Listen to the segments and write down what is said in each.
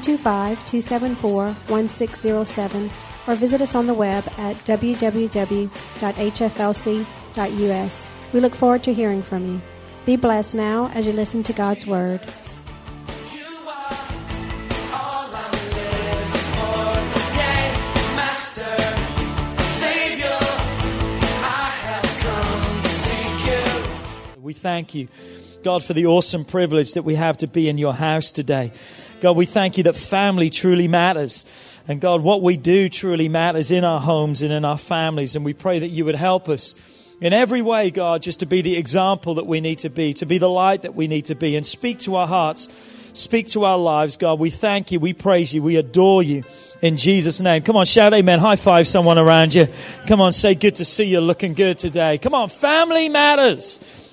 225 274 1607 or visit us on the web at www.hflc.us. We look forward to hearing from you. Be blessed now as you listen to God's Word. We thank you, God, for the awesome privilege that we have to be in your house today. God, we thank you that family truly matters. And God, what we do truly matters in our homes and in our families. And we pray that you would help us in every way, God, just to be the example that we need to be, to be the light that we need to be, and speak to our hearts, speak to our lives, God. We thank you, we praise you, we adore you. In Jesus' name. Come on, shout amen. High five someone around you. Come on, say good to see you, looking good today. Come on, family matters.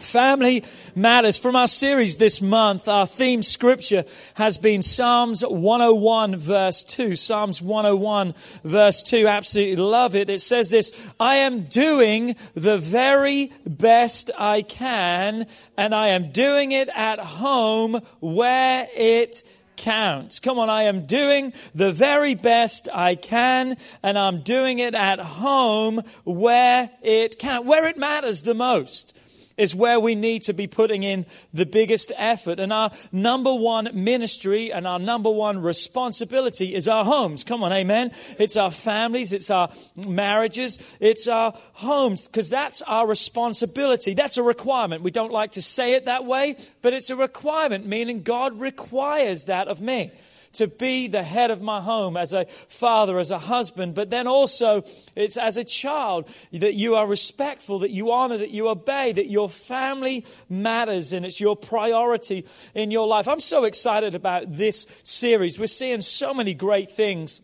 Family matters. From our series this month, our theme scripture has been Psalms 101 verse 2. Psalms 101 verse 2. Absolutely love it. It says this, I am doing the very best I can and I am doing it at home where it counts. Come on, I am doing the very best I can, and I'm doing it at home where it counts, where it matters the most is where we need to be putting in the biggest effort. And our number one ministry and our number one responsibility is our homes. Come on, amen. It's our families, it's our marriages, it's our homes, because that's our responsibility. That's a requirement. We don't like to say it that way, but it's a requirement, meaning God requires that of me to be the head of my home as a father, as a husband, but then also it's as a child that you are respectful, that you honor, that you obey, that your family matters and it's your priority in your life. I'm so excited about this series. We're seeing so many great things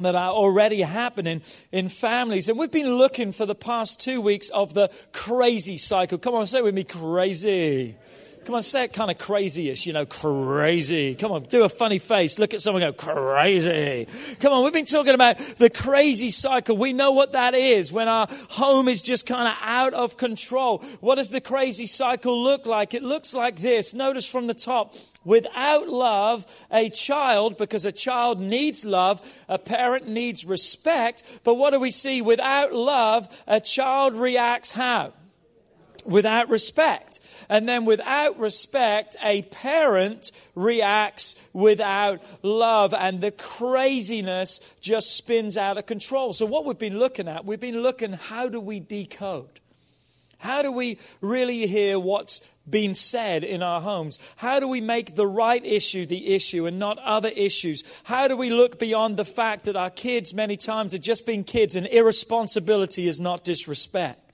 that are already happening in families. And we've been looking for the past two weeks of the crazy cycle. Come on, say it with me crazy. Come on, say it kind of crazy-ish, you know, crazy. Come on, do a funny face. Look at someone go, crazy. Come on, we've been talking about the crazy cycle. We know what that is when our home is just kind of out of control. What does the crazy cycle look like? It looks like this. Notice from the top. Without love, a child, because a child needs love, a parent needs respect. But what do we see? Without love, a child reacts how? Without respect. And then without respect, a parent reacts without love and the craziness just spins out of control. So what we've been looking at, we've been looking how do we decode? How do we really hear what's being said in our homes? How do we make the right issue the issue and not other issues? How do we look beyond the fact that our kids many times are just being kids and irresponsibility is not disrespect?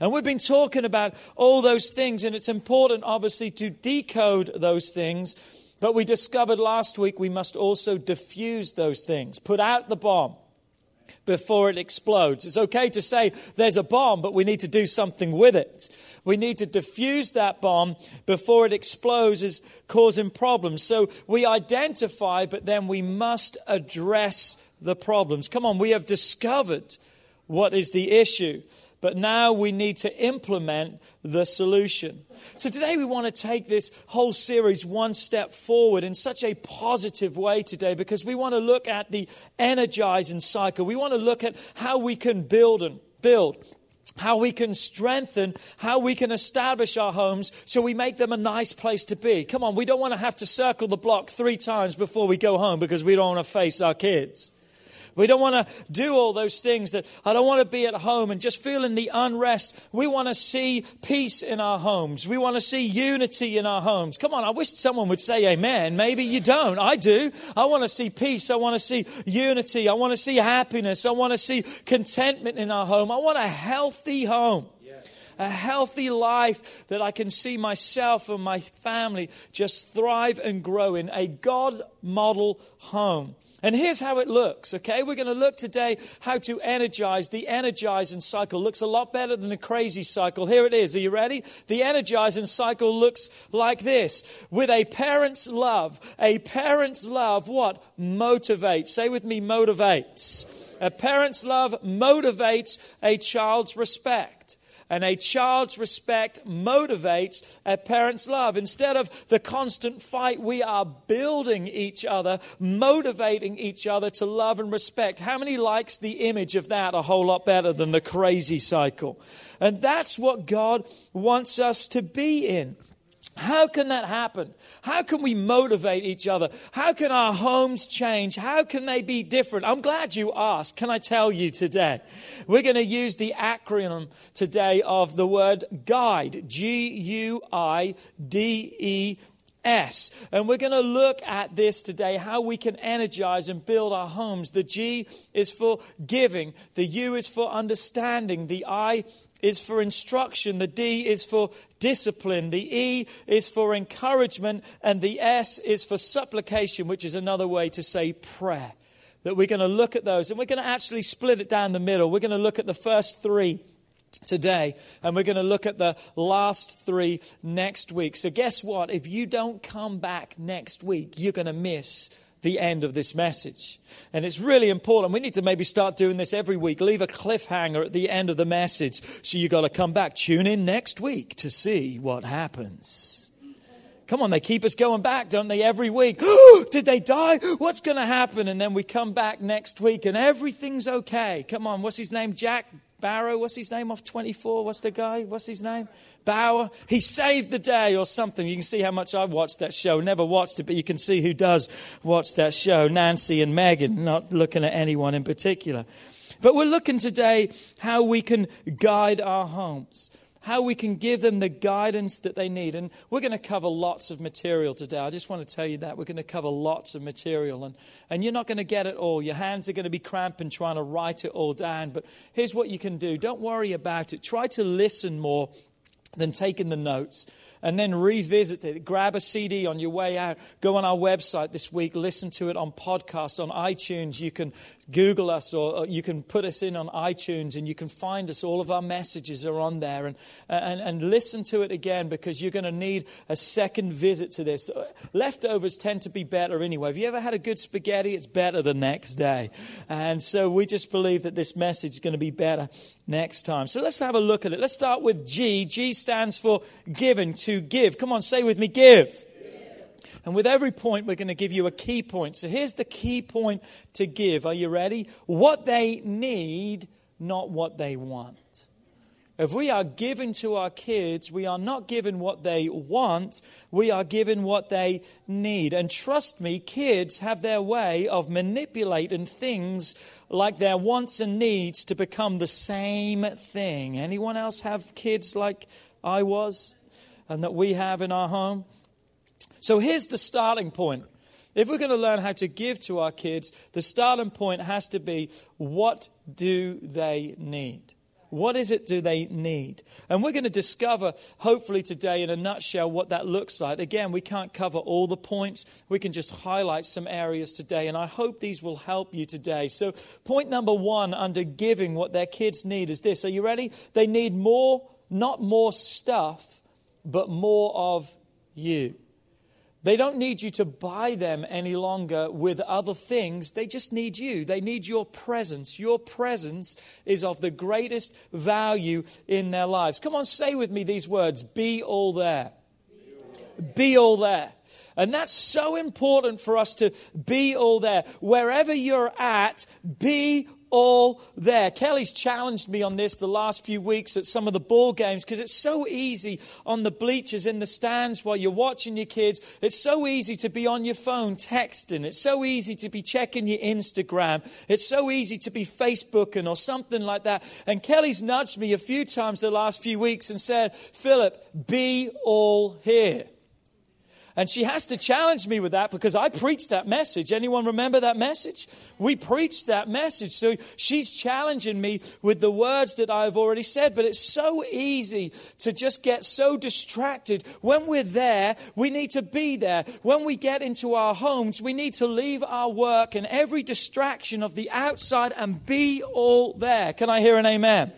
And we've been talking about all those things, and it's important, obviously, to decode those things. But we discovered last week we must also diffuse those things, put out the bomb before it explodes. It's okay to say there's a bomb, but we need to do something with it. We need to diffuse that bomb before it explodes, is causing problems. So we identify, but then we must address the problems. Come on, we have discovered what is the issue but now we need to implement the solution. So today we want to take this whole series one step forward in such a positive way today because we want to look at the energizing cycle. We want to look at how we can build and build how we can strengthen, how we can establish our homes so we make them a nice place to be. Come on, we don't want to have to circle the block three times before we go home because we don't want to face our kids. We don't want to do all those things that I don't want to be at home and just feeling the unrest. We want to see peace in our homes. We want to see unity in our homes. Come on, I wish someone would say amen. Maybe you don't. I do. I want to see peace. I want to see unity. I want to see happiness. I want to see contentment in our home. I want a healthy home. a healthy life that I can see myself and my family just thrive and grow in, a God model home. And here's how it looks, okay? We're going to look today how to energize. The energizing cycle looks a lot better than the crazy cycle. Here it is. Are you ready? The energizing cycle looks like this. With a parent's love, a parent's love, what? Motivates. Say with me, motivates. A parent's love motivates a child's respect and a child's respect motivates a parent's love. Instead of the constant fight, we are building each other, motivating each other to love and respect. How many likes the image of that a whole lot better than the crazy cycle? And that's what God wants us to be in. How can that happen? How can we motivate each other? How can our homes change? How can they be different? I'm glad you asked. Can I tell you today? We're going to use the acronym today of the word guide G U I D E S. And we're going to look at this today how we can energize and build our homes. The G is for giving, the U is for understanding, the I is for instruction, the D is for discipline, the E is for encouragement, and the S is for supplication, which is another way to say prayer. That we're going to look at those and we're going to actually split it down the middle. We're going to look at the first three today, and we're going to look at the last three next week. So, guess what? If you don't come back next week, you're going to miss the end of this message. And it's really important. We need to maybe start doing this every week. Leave a cliffhanger at the end of the message. So you've got to come back. Tune in next week to see what happens. Come on, they keep us going back, don't they, every week? Did they die? What's going to happen? And then we come back next week and everything's okay. Come on, what's his name? Jack Barrow? What's his name off 24? What's the guy? What's his name? Bauer. He saved the day or something. You can see how much I watched that show. Never watched it, but you can see who does watch that show Nancy and Megan, not looking at anyone in particular. But we're looking today how we can guide our homes how we can give them the guidance that they need. And we're going to cover lots of material today. I just want to tell you that. We're going to cover lots of material. And, and you're not going to get it all. Your hands are going to be cramping trying to write it all down. But here's what you can do don't worry about it. Try to listen more than taking the notes and then revisit it. Grab a CD on your way out. Go on our website this week. Listen to it on podcast, on iTunes. You can Google us or, you can put us in on iTunes and you can find us. All of our messages are on there. And, and, and listen to it again because you're going to need a second visit to this. Leftovers tend to be better anyway. Have you ever had a good spaghetti? It's better the next day. And so we just believe that this message is going to be better next time. So let's have a look at it. Let's start with G. G stands for given, to give. Come on, say with me, give. And with every point, we're going to give you a key point. So here's the key point to give. Are you ready? What they need, not what they want. If we are given to our kids, we are not given what they want, we are given what they need. And trust me, kids have their way of manipulating things like their wants and needs to become the same thing. Anyone else have kids like I was and that we have in our home? So here's the starting point. If we're going to learn how to give to our kids, the starting point has to be what do they need? What is it do they need? And we're going to discover, hopefully today, in a nutshell, what that looks like. Again, we can't cover all the points. We can just highlight some areas today. And I hope these will help you today. So, point number one under giving what their kids need is this. Are you ready? They need more, not more stuff, but more of you. They don't need you to buy them any longer with other things. They just need you. They need your presence. Your presence is of the greatest value in their lives. Come on, say with me these words Be all there. Be all there. And that's so important for us to be all there. Wherever you're at, be all there. Kelly's challenged me on this the last few weeks at some of the ball games because it's so easy on the bleachers in the stands while you're watching your kids. It's so easy to be on your phone texting. It's so easy to be checking your Instagram. It's so easy to be Facebooking or something like that. And Kelly's nudged me a few times the last few weeks and said, Philip, be all here. And she has to challenge me with that because I preached that message. Anyone remember that message? We preached that message. So she's challenging me with the words that I've already said. But it's so easy to just get so distracted. When we're there, we need to be there. When we get into our homes, we need to leave our work and every distraction of the outside and be all there. Can I hear an amen?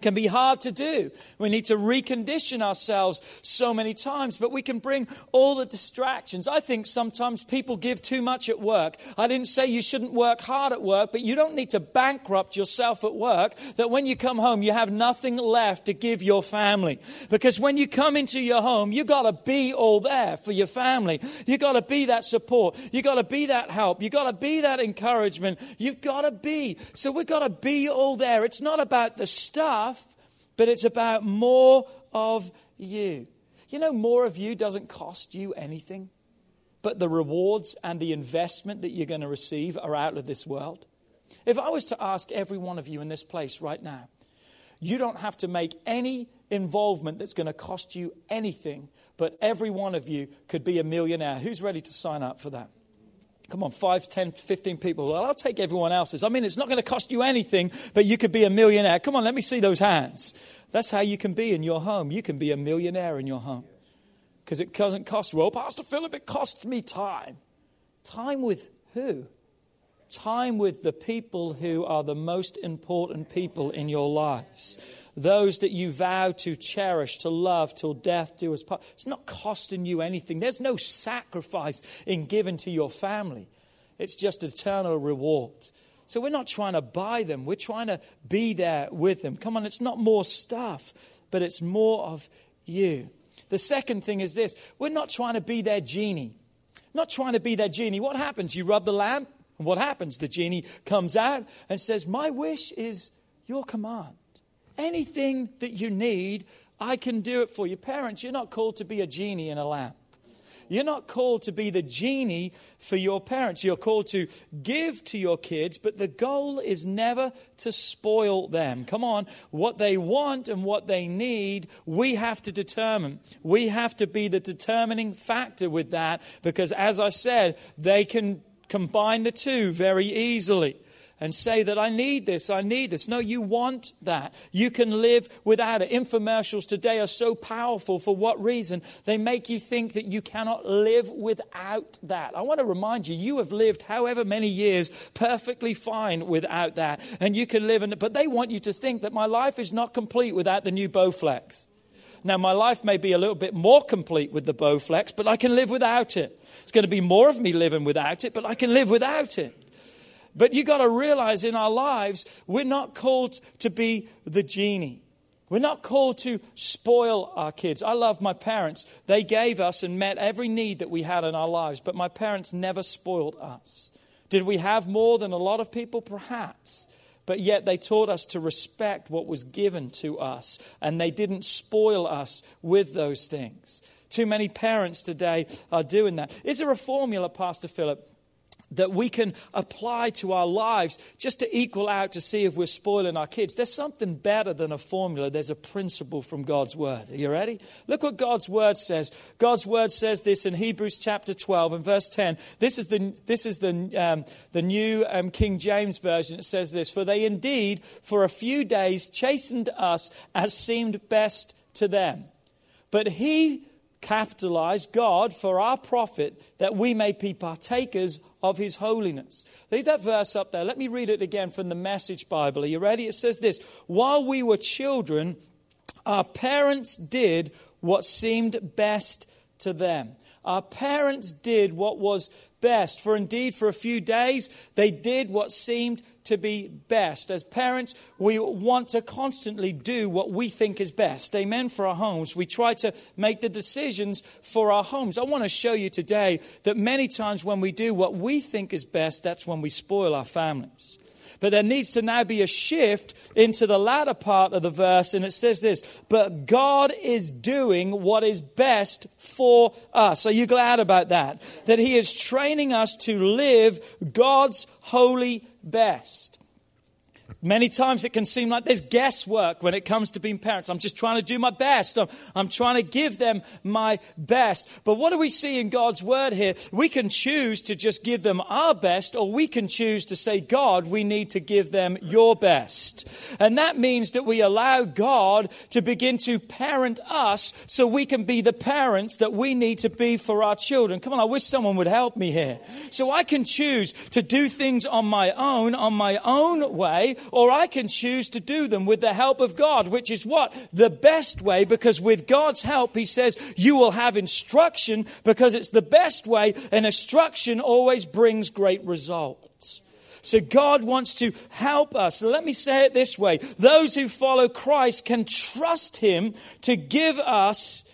Can be hard to do. We need to recondition ourselves so many times, but we can bring all the distractions. I think sometimes people give too much at work. I didn't say you shouldn't work hard at work, but you don't need to bankrupt yourself at work that when you come home, you have nothing left to give your family. Because when you come into your home, you got to be all there for your family. You got to be that support. You got to be that help. You got to be that encouragement. You've got to be. So we've got to be all there. It's not about the stuff but it's about more of you. You know, more of you doesn't cost you anything, but the rewards and the investment that you're going to receive are out of this world. If I was to ask every one of you in this place right now, you don't have to make any involvement that's going to cost you anything, but every one of you could be a millionaire. Who's ready to sign up for that? Come on, 5, 10, 15 people. Well, I'll take everyone else's. I mean, it's not going to cost you anything, but you could be a millionaire. Come on, let me see those hands. That's how you can be in your home. You can be a millionaire in your home. Because it doesn't cost, well, Pastor Philip, it costs me time. Time with who? Time with the people who are the most important people in your lives. Those that you vow to cherish, to love till death do us part. It's not costing you anything. There's no sacrifice in giving to your family. It's just eternal reward. So we're not trying to buy them, we're trying to be there with them. Come on, it's not more stuff, but it's more of you. The second thing is this we're not trying to be their genie. Not trying to be their genie. What happens? You rub the lamp, and what happens? The genie comes out and says, My wish is your command. Anything that you need, I can do it for you. Parents, you're not called to be a genie in a lamp. You're not called to be the genie for your parents. You're called to give to your kids, but the goal is never to spoil them. Come on, what they want and what they need, we have to determine. We have to be the determining factor with that because, as I said, they can combine the two very easily and say that I need this, I need this. No, you want that. You can live without it. Infomercials today are so powerful. For what reason? They make you think that you cannot live without that. I want to remind you, you have lived however many years perfectly fine without that. And you can live in it. But they want you to think that my life is not complete without the new Bowflex. Now, my life may be a little bit more complete with the Bowflex, but I can live without it. It's going to be more of me living without it, but I can live without it. But you got to realize in our lives, we're not called to be the genie. We're not called to spoil our kids. I love my parents. They gave us and met every need that we had in our lives, but my parents never spoiled us. Did we have more than a lot of people? Perhaps. But yet they taught us to respect what was given to us, and they didn't spoil us with those things. Too many parents today are doing that. Is there a formula, Pastor Philip, that we can apply to our lives just to equal out to see if we're spoiling our kids. There's something better than a formula. There's a principle from God's word. Are you ready? Look what God's word says. God's word says this in Hebrews chapter 12 and verse 10. This is the, this is the, um, the new um, King James version. It says this For they indeed for a few days chastened us as seemed best to them. But he capitalized God for our profit that we may be partakers of his holiness. Leave that verse up there. Let me read it again from the Message Bible. Are you ready? It says this While we were children, our parents did what seemed best to them. Our parents did what was best. For indeed, for a few days, they did what seemed to be best. As parents, we want to constantly do what we think is best. Amen. For our homes, we try to make the decisions for our homes. I want to show you today that many times when we do what we think is best, that's when we spoil our families. But there needs to now be a shift into the latter part of the verse, and it says this But God is doing what is best for us. Are you glad about that? That He is training us to live God's holy best. Many times it can seem like there's guesswork when it comes to being parents. I'm just trying to do my best. I'm, I'm, trying to give them my best. But what do we see in God's word here? We can choose to just give them our best, or we can choose to say, God, we need to give them your best. And that means that we allow God to begin to parent us so we can be the parents that we need to be for our children. Come on, I wish someone would help me here. So I can choose to do things on my own, on my own way, or I can choose to do them with the help of God, which is what? The best way, because with God's help, He says, you will have instruction because it's the best way, and instruction always brings great results. So God wants to help us. Let me say it this way those who follow Christ can trust Him to give us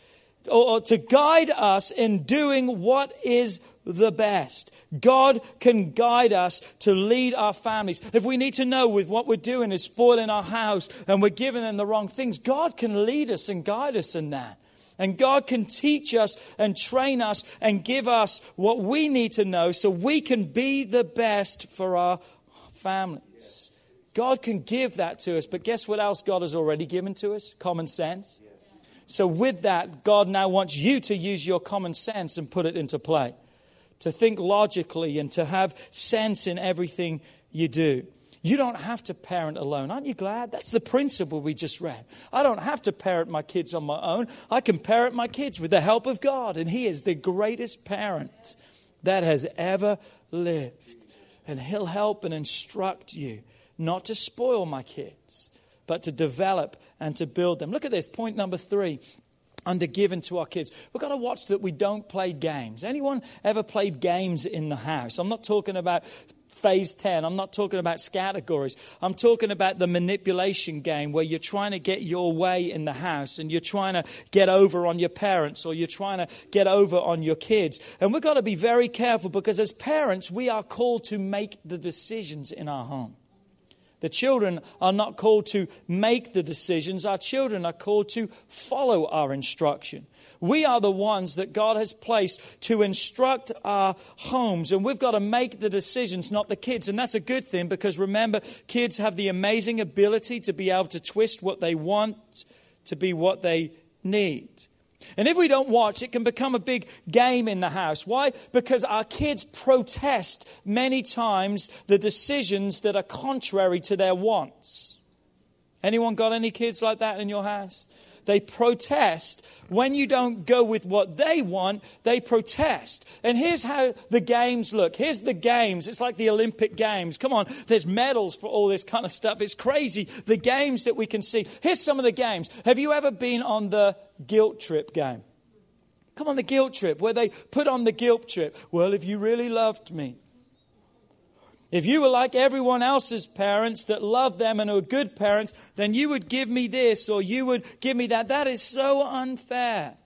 or to guide us in doing what is the best. God can guide us to lead our families. If we need to know with what we're doing is spoiling our house and we're giving them the wrong things, God can lead us and guide us in that. And God can teach us and train us and give us what we need to know so we can be the best for our families. God can give that to us, but guess what else God has already given to us? Common sense. So, with that, God now wants you to use your common sense and put it into play to think logically and to have sense in everything you do. You don't have to parent alone. Aren't you glad? That's the principle we just read. I don't have to parent my kids on my own. I can parent my kids with the help of God, and He is the greatest parent that has ever lived. And He'll help and instruct you not to spoil my kids, but to develop and to build them. Look at this, point number three under given to our kids. We've got to watch that we don't play games. Anyone ever played games in the house? I'm not talking about phase 10. I'm not talking about categories. I'm talking about the manipulation game where you're trying to get your way in the house and you're trying to get over on your parents or you're trying to get over on your kids. And we've got to be very careful because as parents, we are called to make the decisions in our home. The children are not called to make the decisions, our children are called to follow our instruction. We are the ones that God has placed to instruct our homes, and we've got to make the decisions, not the kids. And that's a good thing because remember, kids have the amazing ability to be able to twist what they want to be what they need. And if we don't watch, it can become a big game in the house. Why? Because our kids protest many times the decisions that are contrary to their wants. Anyone got any kids like that in your house? They protest. When you don't go with what they want, they protest. And here's how the games look. Here's the games. It's like the Olympic Games. Come on, there's medals for all this kind of stuff. It's crazy. The games that we can see. Here's some of the games. Have you ever been on the guilt trip game? Come on, the guilt trip, where they put on the guilt trip. Well, if you really loved me, if you were like everyone else's parents that love them and are good parents, then you would give me this or you would give me that. That is so unfair.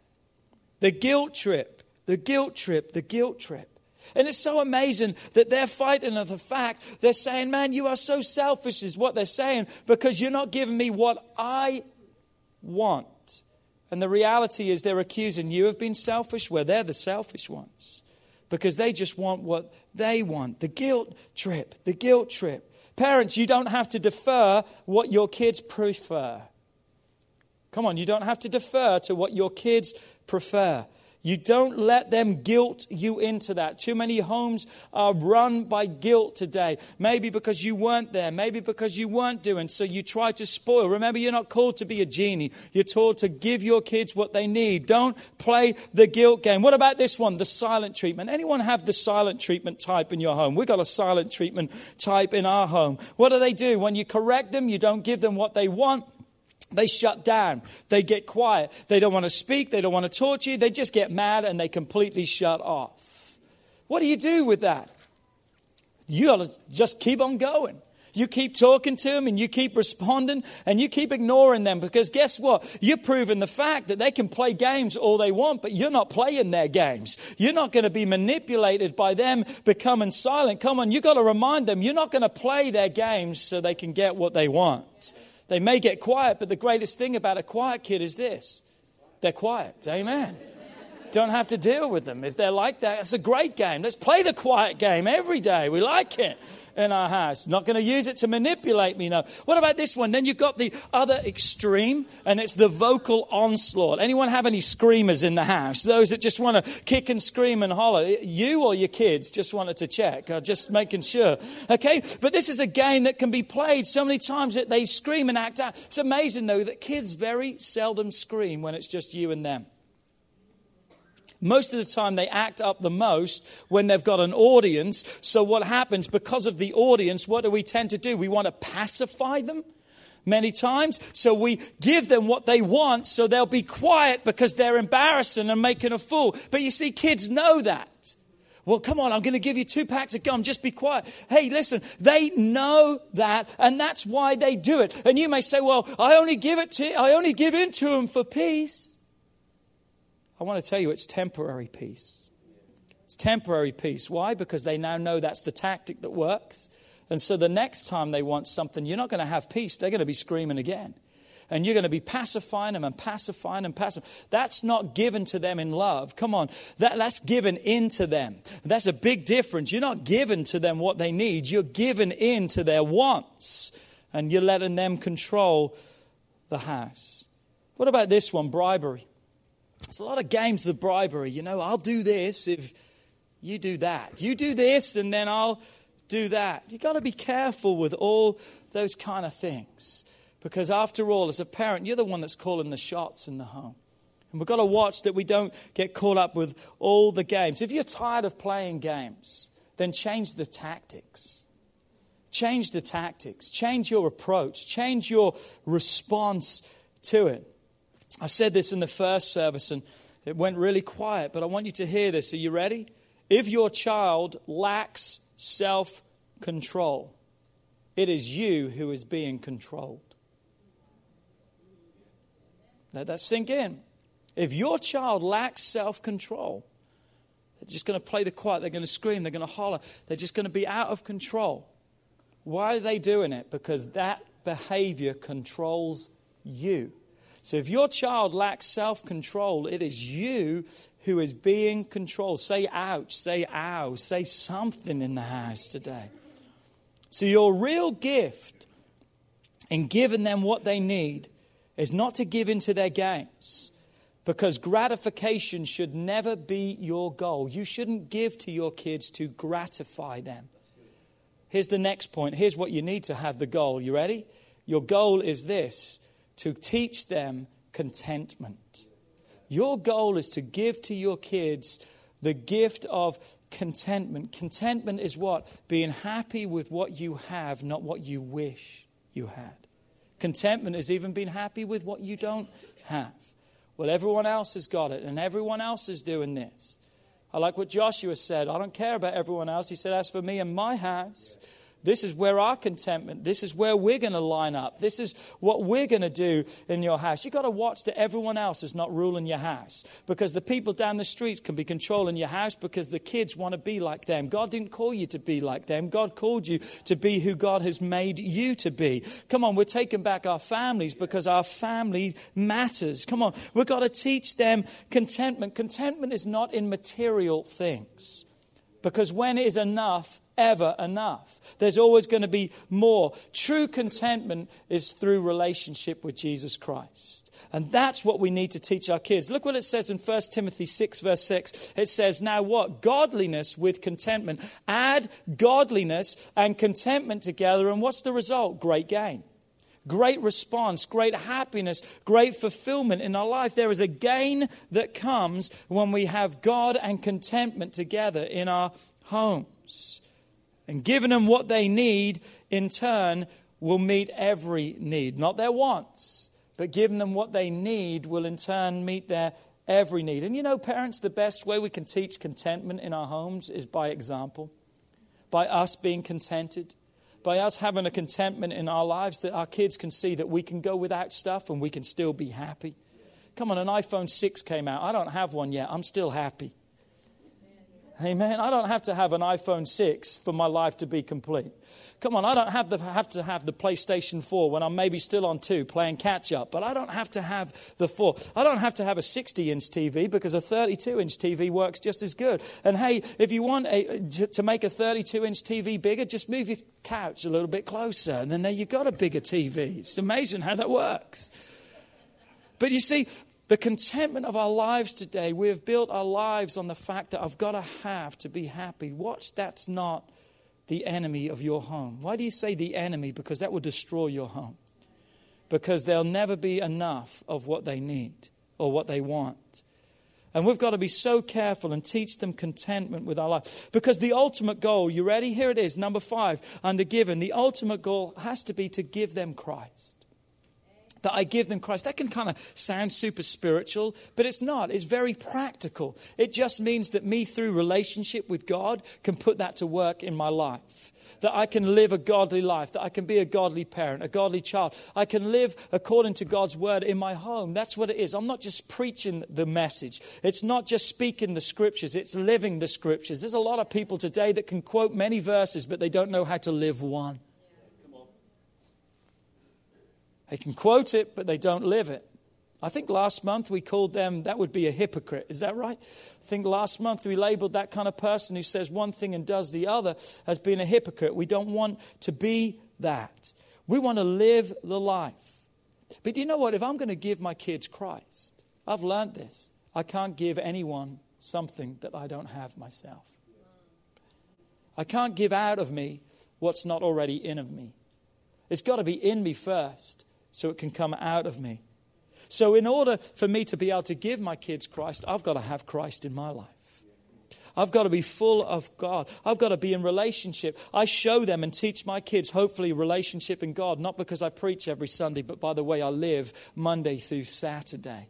The guilt trip, the guilt trip, the guilt trip. And it's so amazing that they're fighting the fact they're saying, Man, you are so selfish, is what they're saying, because you're not giving me what I want. And the reality is they're accusing you of being selfish, where they're the selfish ones because they just want what they want. The guilt trip, the guilt trip. Parents, you don't have to defer what your kids prefer. Come on, you don't have to defer to what your kids prefer. You don't let them guilt you into that. Too many homes are run by guilt today. Maybe because you weren't there, maybe because you weren't doing, so you try to spoil. Remember, you're not called to be a genie. You're told to give your kids what they need. Don't play the guilt game. What about this one, the silent treatment? Anyone have the silent treatment type in your home? We've got a silent treatment type in our home. What do they do? When you correct them, you don't give them what they want they shut down. They get quiet. They don't want to speak. They don't want to talk to you. They just get mad and they completely shut off. What do you do with that? You got to just keep on going. You keep talking to them and you keep responding and you keep ignoring them because guess what? You're proving the fact that they can play games all they want, but you're not playing their games. You're not going to be manipulated by them becoming silent. Come on, you've got to remind them you're not going to play their games so they can get what they want. They may get quiet, but the greatest thing about a quiet kid is this they're quiet. Amen. Don't have to deal with them. If they're like that, it's a great game. Let's play the quiet game every day. We like it in our house. Not going to use it to manipulate me, no. What about this one? Then you've got the other extreme, and it's the vocal onslaught. Anyone have any screamers in the house? Those that just want to kick and scream and holler. You or your kids just wanted to check, uh, just making sure. Okay? But this is a game that can be played so many times that they scream and act out. It's amazing, though, that kids very seldom scream when it's just you and them. Most of the time, they act up the most when they've got an audience. So, what happens because of the audience? What do we tend to do? We want to pacify them many times. So, we give them what they want so they'll be quiet because they're embarrassing and making a fool. But you see, kids know that. Well, come on, I'm going to give you two packs of gum. Just be quiet. Hey, listen, they know that, and that's why they do it. And you may say, well, I only give it to, I only give in to them for peace. I want to tell you it's temporary peace. It's temporary peace. Why? Because they now know that's the tactic that works. And so the next time they want something, you're not going to have peace. They're going to be screaming again. And you're going to be pacifying them and pacifying and pacifying. That's not given to them in love. Come on. That, that's given into them. That's a big difference. You're not giving to them what they need, you're given into their wants. And you're letting them control the house. What about this one? Bribery. There's a lot of games of bribery. You know, I'll do this if you do that. You do this, and then I'll do that. You've got to be careful with all those kind of things. Because after all, as a parent, you're the one that's calling the shots in the home. And we've got to watch that we don't get caught up with all the games. If you're tired of playing games, then change the tactics. Change the tactics. Change your approach. Change your response to it. I said this in the first service and it went really quiet, but I want you to hear this. Are you ready? If your child lacks self control, it is you who is being controlled. Let that sink in. If your child lacks self control, they're just going to play the quiet, they're going to scream, they're going to holler, they're just going to be out of control. Why are they doing it? Because that behavior controls you. So if your child lacks self control, it is you who is being controlled. Say ouch, say ow, say something in the house today. So your real gift in giving them what they need is not to give into their games. Because gratification should never be your goal. You shouldn't give to your kids to gratify them. Here's the next point. Here's what you need to have the goal. You ready? Your goal is this to teach them contentment. Your goal is to give to your kids the gift of contentment. Contentment is what? Being happy with what you have, not what you wish you had. Contentment is even being happy with what you don't have. Well, everyone else has got it, and everyone else is doing this. I like what Joshua said. I don't care about everyone else. He said, As for me and my house, this is where our contentment, this is where we're going to line up. This is what we're going to do in your house. You've got to watch that everyone else is not ruling your house because the people down the streets can be controlling your house because the kids want to be like them. God didn't call you to be like them. God called you to be who God has made you to be. Come on, we're taking back our families because our family matters. Come on, we've got to teach them contentment. Contentment is not in material things because when it is enough, ever enough. There's always going to be more. True contentment is through relationship with Jesus Christ. And that's what we need to teach our kids. Look what it says in 1 Timothy 6, verse 6. It says, Now what? Godliness with contentment. Add godliness and contentment together, and what's the result? Great gain. Great response, great happiness, great fulfillment in our life. There is a gain that comes when we have God and contentment together in our homes. And giving them what they need, in turn, will meet every need. Not their wants, but giving them what they need will, in turn, meet their every need. And you know, parents, the best way we can teach contentment in our homes is by example, by us being contented. By us having a contentment in our lives that our kids can see that we can go without stuff and we can still be happy. Come on, an iPhone 6 came out. I don't have one yet. I'm still happy. Amen. I don't have to have an iPhone 6 for my life to be complete. Come on, I don't have, the, have to have the PlayStation 4 when I'm maybe still on 2 playing catch up, but I don't have to have the 4. I don't have to have a 60 inch TV because a 32 inch TV works just as good. And hey, if you want a, to make a 32 inch TV bigger, just move your couch a little bit closer, and then there you've got a bigger TV. It's amazing how that works. But you see, the contentment of our lives today, we have built our lives on the fact that I've got to have to be happy. Watch, that's not the enemy of your home. Why do you say the enemy? Because that will destroy your home. Because there'll never be enough of what they need or what they want. And we've got to be so careful and teach them contentment with our life. Because the ultimate goal, you ready? Here it is, number five, under given. The ultimate goal has to be to give them Christ that I give them Christ. That can kind of sound super spiritual, but it's not. It's very practical. It just means that me, through relationship with God, can put that to work in my life. That I can live a godly life, that I can be a godly parent, a godly child. I can live according to God's word in my home. That's what it is. I'm not just preaching the message, it's not just speaking the scriptures, it's living the scriptures. There's a lot of people today that can quote many verses, but they don't know how to live one. They can quote it, but they don't live it. I think last month we called them, that would be a hypocrite. Is that right? I think last month we labeled that kind of person who says one thing and does the other as being a hypocrite. We don't want to be that. We want to live the life. But you know what? If I'm going to give my kids Christ, I've learned this. I can't give anyone something that I don't have myself. I can't give out of me what's not already in of me. It's got to be in me first so it can come out of me. So, in order for me to be able to give my kids Christ, I've got to have Christ in my life. I've got to be full of God. I've got to be in relationship. I show them and teach my kids, hopefully, relationship in God, not because I preach every Sunday, but by the way I live Monday through Saturday.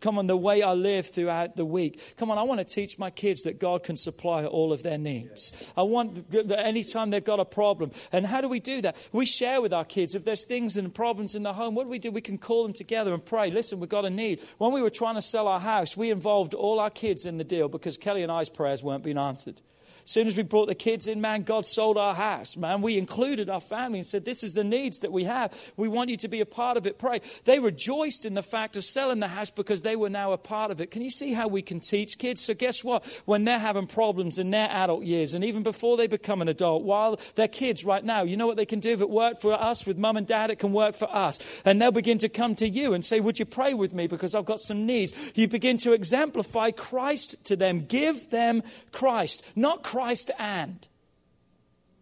Come on, the way I live throughout the week. Come on, I want to teach my kids that God can supply all of their needs. I want that anytime they've got a problem. And how do we do that? We share with our kids. If there's things and problems in the home, what do we do? We can call them together and pray. Listen, we've got a need. When we were trying to sell our house, we involved all our kids in the deal because Kelly and I's prayers weren't being answered. Soon as we brought the kids in, man, God sold our house, man. We included our family and said, This is the needs that we have. We want you to be a part of it. Pray. They rejoiced in the fact of selling the house because they were now a part of it. Can you see how we can teach kids? So, guess what? When they're having problems in their adult years and even before they become an adult, while they're kids right now, you know what they can do? If it worked for us with mum and dad, it can work for us. And they'll begin to come to you and say, Would you pray with me because I've got some needs? You begin to exemplify Christ to them. Give them Christ, not Christ and,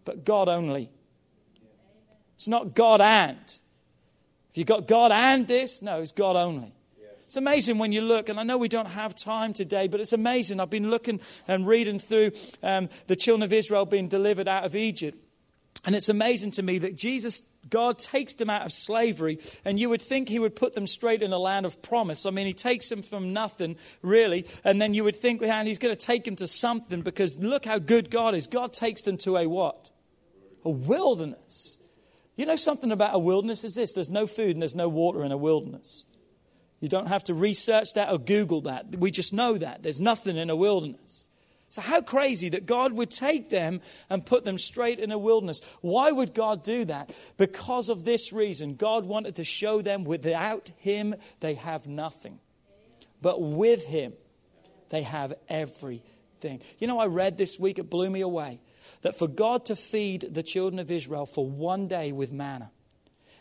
but God only. It's not God and. If you've got God and this, no, it's God only. It's amazing when you look, and I know we don't have time today, but it's amazing. I've been looking and reading through um, the children of Israel being delivered out of Egypt. And it's amazing to me that Jesus, God takes them out of slavery, and you would think He would put them straight in a land of promise. I mean, He takes them from nothing, really, and then you would think, man, He's going to take them to something because look how good God is. God takes them to a what? A wilderness. You know something about a wilderness is this there's no food and there's no water in a wilderness. You don't have to research that or Google that. We just know that. There's nothing in a wilderness. So, how crazy that God would take them and put them straight in a wilderness. Why would God do that? Because of this reason. God wanted to show them without Him, they have nothing. But with Him, they have everything. You know, I read this week, it blew me away, that for God to feed the children of Israel for one day with manna,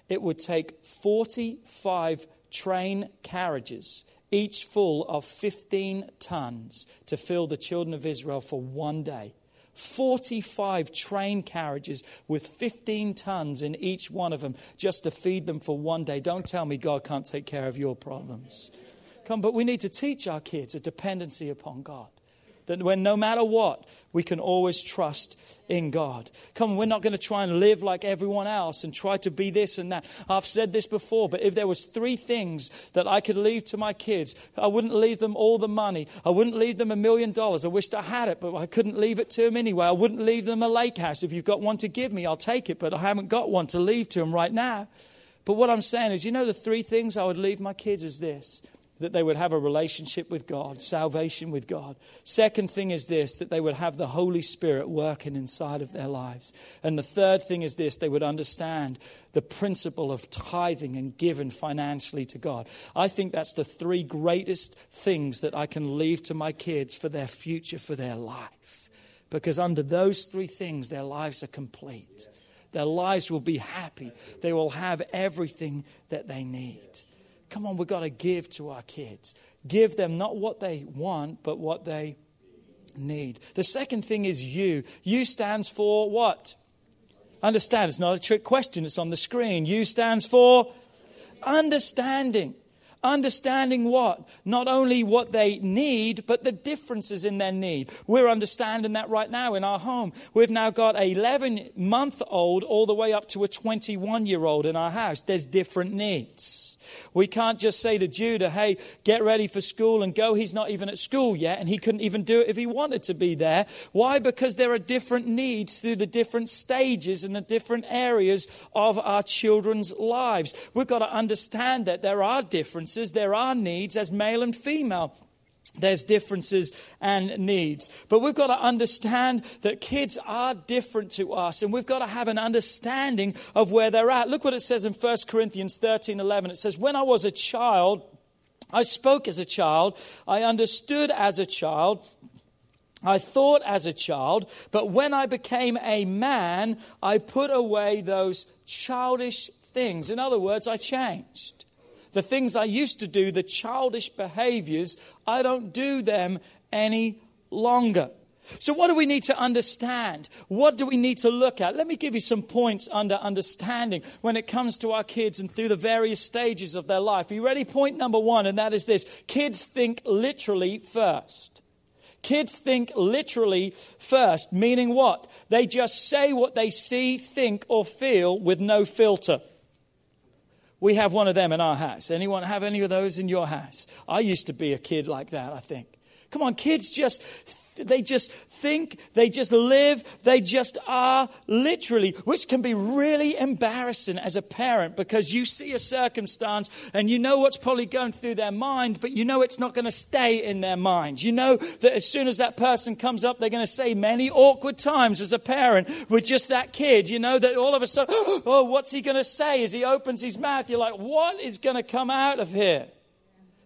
it would take 45 train carriages each full of 15 tons to fill the children of Israel for one day. 45 train carriages with 15 tons in each one of them just to feed them for one day. Don't tell me God can't take care of your problems. Come, but we need to teach our kids a dependency upon God. That when no matter what, we can always trust in God. Come, we're not going to try and live like everyone else and try to be this and that. I've said this before, but if there was three things that I could leave to my kids, I wouldn't leave them all the money. I wouldn't leave them a million dollars. I wished I had it, but I couldn't leave it to them anyway. I wouldn't leave them a lake house. If you've got one to give me, I'll take it, but I haven't got one to leave to them right now. But what I'm saying is, you know, the three things I would leave my kids is this that they would have a relationship with God, salvation with God. Second thing is this that they would have the Holy Spirit working inside of their lives. And the third thing is this they would understand the principle of tithing and giving financially to God. I think that's the three greatest things that I can leave to my kids for their future, for their life. Because under those three things, their lives are complete. Their lives will be happy. They will have everything that they need. Come on, we've got to give to our kids. Give them not what they want, but what they need. The second thing is you. You stands for what? Understand. It's not a trick question, it's on the screen. You stands for understanding. Understanding what? Not only what they need, but the differences in their need. We're understanding that right now in our home. We've now got a 11 month old all the way up to a 21 year old in our house. There's different needs. We can't just say to Judah, hey, get ready for school and go. He's not even at school yet, and he couldn't even do it if he wanted to be there. Why? Because there are different needs through the different stages and the different areas of our children's lives. We've got to understand that there are differences, there are needs as male and female there's differences and needs. But we've got to understand that kids are different to us, and we've got to have an understanding of where they're at. Look what it says in 1 Corinthians 13 11. It says, When I was a child, I spoke as a child, I understood as a child. I thought as a child, but when I became a man, I put away those childish things. In other words, I changed. The things I used to do, the childish behaviors, I don't do them any longer. So, what do we need to understand? What do we need to look at? Let me give you some points under understanding when it comes to our kids and through the various stages of their life. Are you ready? Point number one, and that is this kids think literally first. Kids think literally first, meaning what? They just say what they see, think, or feel with no filter. We have one of them in our house. Anyone have any of those in your house? I used to be a kid like that, I think. Come on, kids just they just think, they just live, they just are literally, which can be really embarrassing as a parent because you see a circumstance and you know what's probably going through their mind, but you know it's not going to stay in their mind. You know that as soon as that person comes up, they're going to say many awkward times as a parent with just that kid. You know that all of a sudden, oh, what's he going to say? As he opens his mouth, you're like, what is going to come out of here?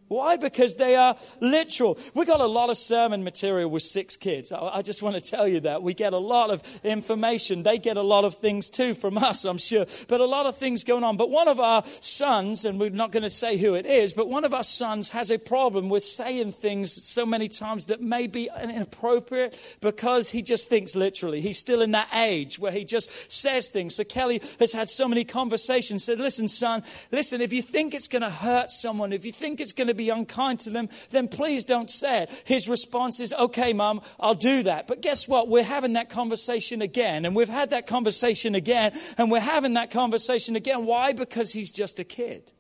Why? Because they are literal. We got a lot of sermon material with six kids. I just want to tell you that. We get a lot of information. They get a lot of things too from us, I'm sure. But a lot of things going on. But one of our sons, and we're not going to say who it is, but one of our sons has a problem with saying things so many times that may be inappropriate because he just thinks literally. He's still in that age where he just says things. So Kelly has had so many conversations, said, listen, son, listen, if you think it's going to hurt someone, if you think it's going to be unkind to them, then please don't say it. His response is, okay, mum, I'll do that. But guess what? We're having that conversation again. And we've had that conversation again. And we're having that conversation again. Why? Because he's just a kid.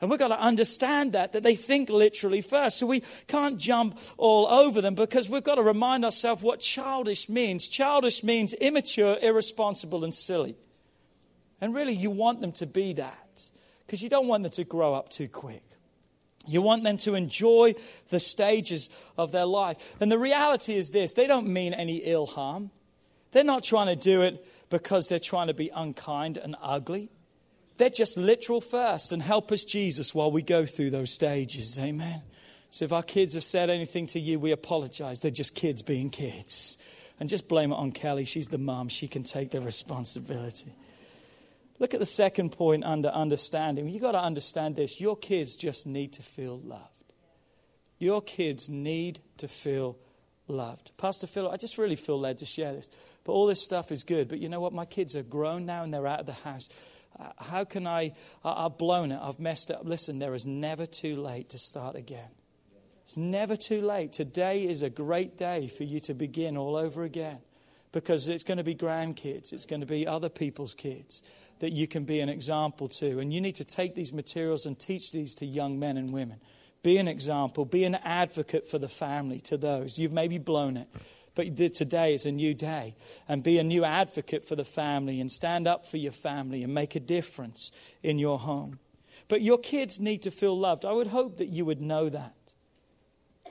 And we've got to understand that, that they think literally first. So we can't jump all over them because we've got to remind ourselves what childish means. Childish means immature, irresponsible, and silly. And really, you want them to be that because you don't want them to grow up too quick. You want them to enjoy the stages of their life. And the reality is this they don't mean any ill harm. They're not trying to do it because they're trying to be unkind and ugly. They're just literal first and help us, Jesus, while we go through those stages. Amen. So if our kids have said anything to you, we apologize. They're just kids being kids. And just blame it on Kelly. She's the mom, she can take the responsibility. Look at the second point under understanding. You've got to understand this. Your kids just need to feel loved. Your kids need to feel loved. Pastor Phil, I just really feel led to share this. But all this stuff is good. But you know what? My kids are grown now and they're out of the house. Uh, how can I? I've blown it. I've messed up. Listen, there is never too late to start again. It's never too late. Today is a great day for you to begin all over again because it's going to be grandkids, it's going to be other people's kids that you can be an example to. And you need to take these materials and teach these to young men and women. Be an example, be an advocate for the family to those. You've maybe blown it, but today is a new day. And be a new advocate for the family and stand up for your family and make a difference in your home. But your kids need to feel loved. I would hope that you would know that.